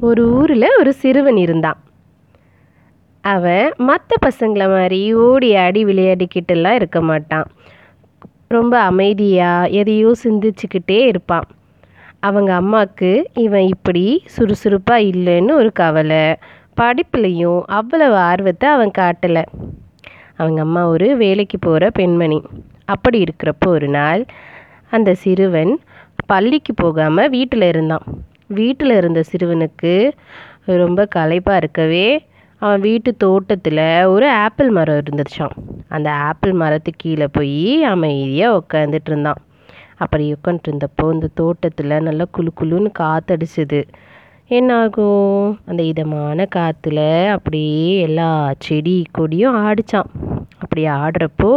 ஒரு ஊரில் ஒரு சிறுவன் இருந்தான். அவன் மற்ற பசங்களை மாதிரி ஓடி ஆடி விளையாடிக்கிட்டுலாம் இருக்க மாட்டான். ரொம்ப அமைதியாக எதையோ சிந்திச்சுக்கிட்டே இருப்பான். அவங்க அம்மாவுக்கு இவன் இப்படி சுறுசுறுப்பாக இல்லைன்னு ஒரு கவலை. படிப்புலையும் அவ்வளவு ஆர்வத்தை அவன் காட்டலை. அவங்க அம்மா ஒரு வேலைக்கு போகிற பெண்மணி. அப்படி இருக்கிறப்போ ஒரு நாள் அந்த சிறுவன் பள்ளிக்கு போகாமல் வீட்டில் இருந்தான். வீட்டில் இருந்த சிறுவனுக்கு ரொம்ப களைப்பாக இருக்கவே அவன் வீட்டு தோட்டத்தில் ஒரு ஆப்பிள் மரம் இருந்துச்சான் அந்த ஆப்பிள் மரத்துக்கு கீழே போய் அமைதியாக உட்காந்துட்டு இருந்தான். அப்படி உட்காந்துட்டு இருந்தப்போ இந்த தோட்டத்தில் நல்லா குளு குளுன்னு காற்றடிச்சுது என்னாகும்? அந்த இதமான காற்றுல அப்படியே எல்லா செடி கொடியும் ஆடிச்சான் அப்படி ஆடுறப்போ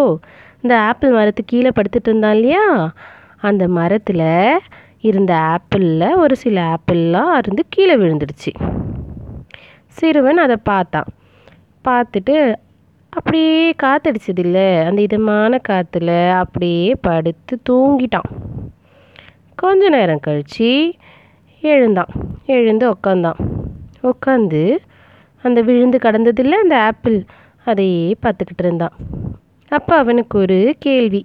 இந்த ஆப்பிள் மரத்துக்கு கீழே படுத்துட்டு இருந்தான் இல்லையா? அந்த மரத்தில் இருந்த ஆப்பிளில் ஒரு சில ஆப்பிள்லாம் அருந்து கீழே விழுந்துடுச்சு. சிறுவன் அதை பார்த்தான். பார்த்துட்டு அப்படியே காற்றடிச்சதில்ல அந்த இதமான காற்றுல அப்படியே படுத்து தூங்கிட்டான். கொஞ்ச நேரம் கழித்து எழுந்தான். எழுந்து உக்காந்தான். உட்காந்து அந்த விழுந்து கடந்ததில்ல அந்த ஆப்பிள் அதையே பார்த்துக்கிட்டு இருந்தான். அப்போ அவனுக்கு ஒரு கேள்வி.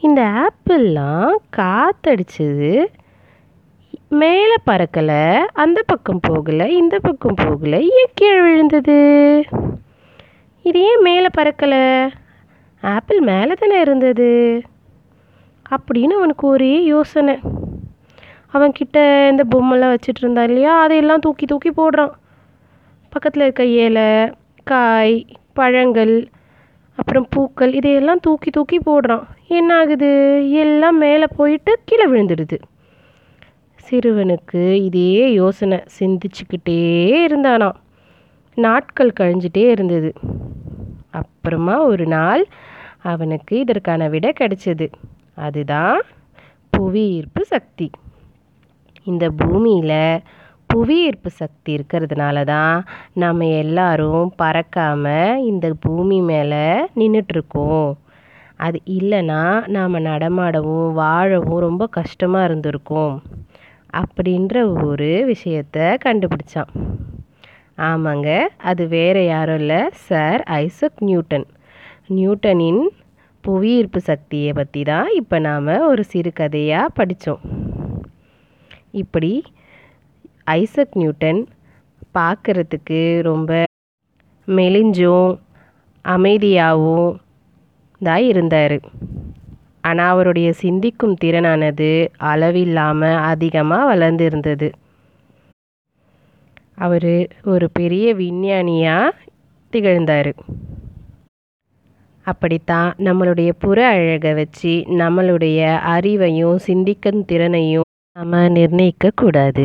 இந்த ஆப்பிள்லாம் காற்றடிச்சது மேலே பறக்கலை அந்த பக்கம் போகலை இந்த பக்கம் போகலை ஏன் கீழே விழுந்தது. இது ஏன் மேலே பறக்கலை? ஆப்பிள் மேலே தானே இருந்தது. அப்படின்னு அவனுக்கு ஒரே யோசனை. அவன்கிட்ட இந்த பொம்மைலாம் வச்சுட்டு இருந்தா இல்லையா? அதையெல்லாம் தூக்கி தூக்கி போடுறான். பக்கத்தில் இருக்க இலை காய் பழங்கள் அப்புறம் பூக்கள் இதையெல்லாம் தூக்கி தூக்கி போடுறான். என்ன ஆகுது எல்லாம் மேலே போயிட்டு கீழே விழுந்துடுது. சிறுவனுக்கு இதே யோசனை சிந்திச்சுக்கிட்டே இருந்தானாம். நாட்கள் கழிஞ்சிட்டே இருந்தது. அப்புறமா ஒரு நாள் அவனுக்கு இதற்கான விடை கிடைச்சது. அதுதான் புவி ஈர்ப்பு சக்தி. இந்த பூமியில் புவி ஈர்ப்பு சக்தி இருக்கிறதுனால தான் நம்ம எல்லாரும் பறக்காமல் இந்த பூமி மேலே நின்றுட்டுருக்கோம் அது இல்லைன்னா நாம் நடமாடவும் வாழவும் ரொம்ப கஷ்டமாக இருந்திருக்கும். அப்படின்ற ஒரு விஷயத்த கண்டுபிடிச்சான். ஆமாங்க அது வேறு யாரும் இல்லை சார் ஐசக் நியூட்டன். நியூட்டனின் புவியீர்ப்பு சக்தியை பற்றி தான் இப்போ நாம் ஒரு சிறுகதையாக படித்தோம் இப்படி ஐசக் நியூட்டன் பார்க்குறதுக்கு ரொம்ப மெலிஞ்சும் அமைதியாகவும் தான் இருந்தார். ஆனால் அவருடைய சிந்திக்கும் திறனானது அளவில்லாமல் அதிகமாக வளர்ந்து இருந்தது அவர் ஒரு பெரிய விஞ்ஞானியாக திகழ்ந்தார். அப்படித்தான் நம்மளுடைய புற அழகை வச்சு நம்மளுடைய அறிவையும் சிந்திக்கும் திறனையும் நம்ம நிர்ணயிக்கக்கூடாது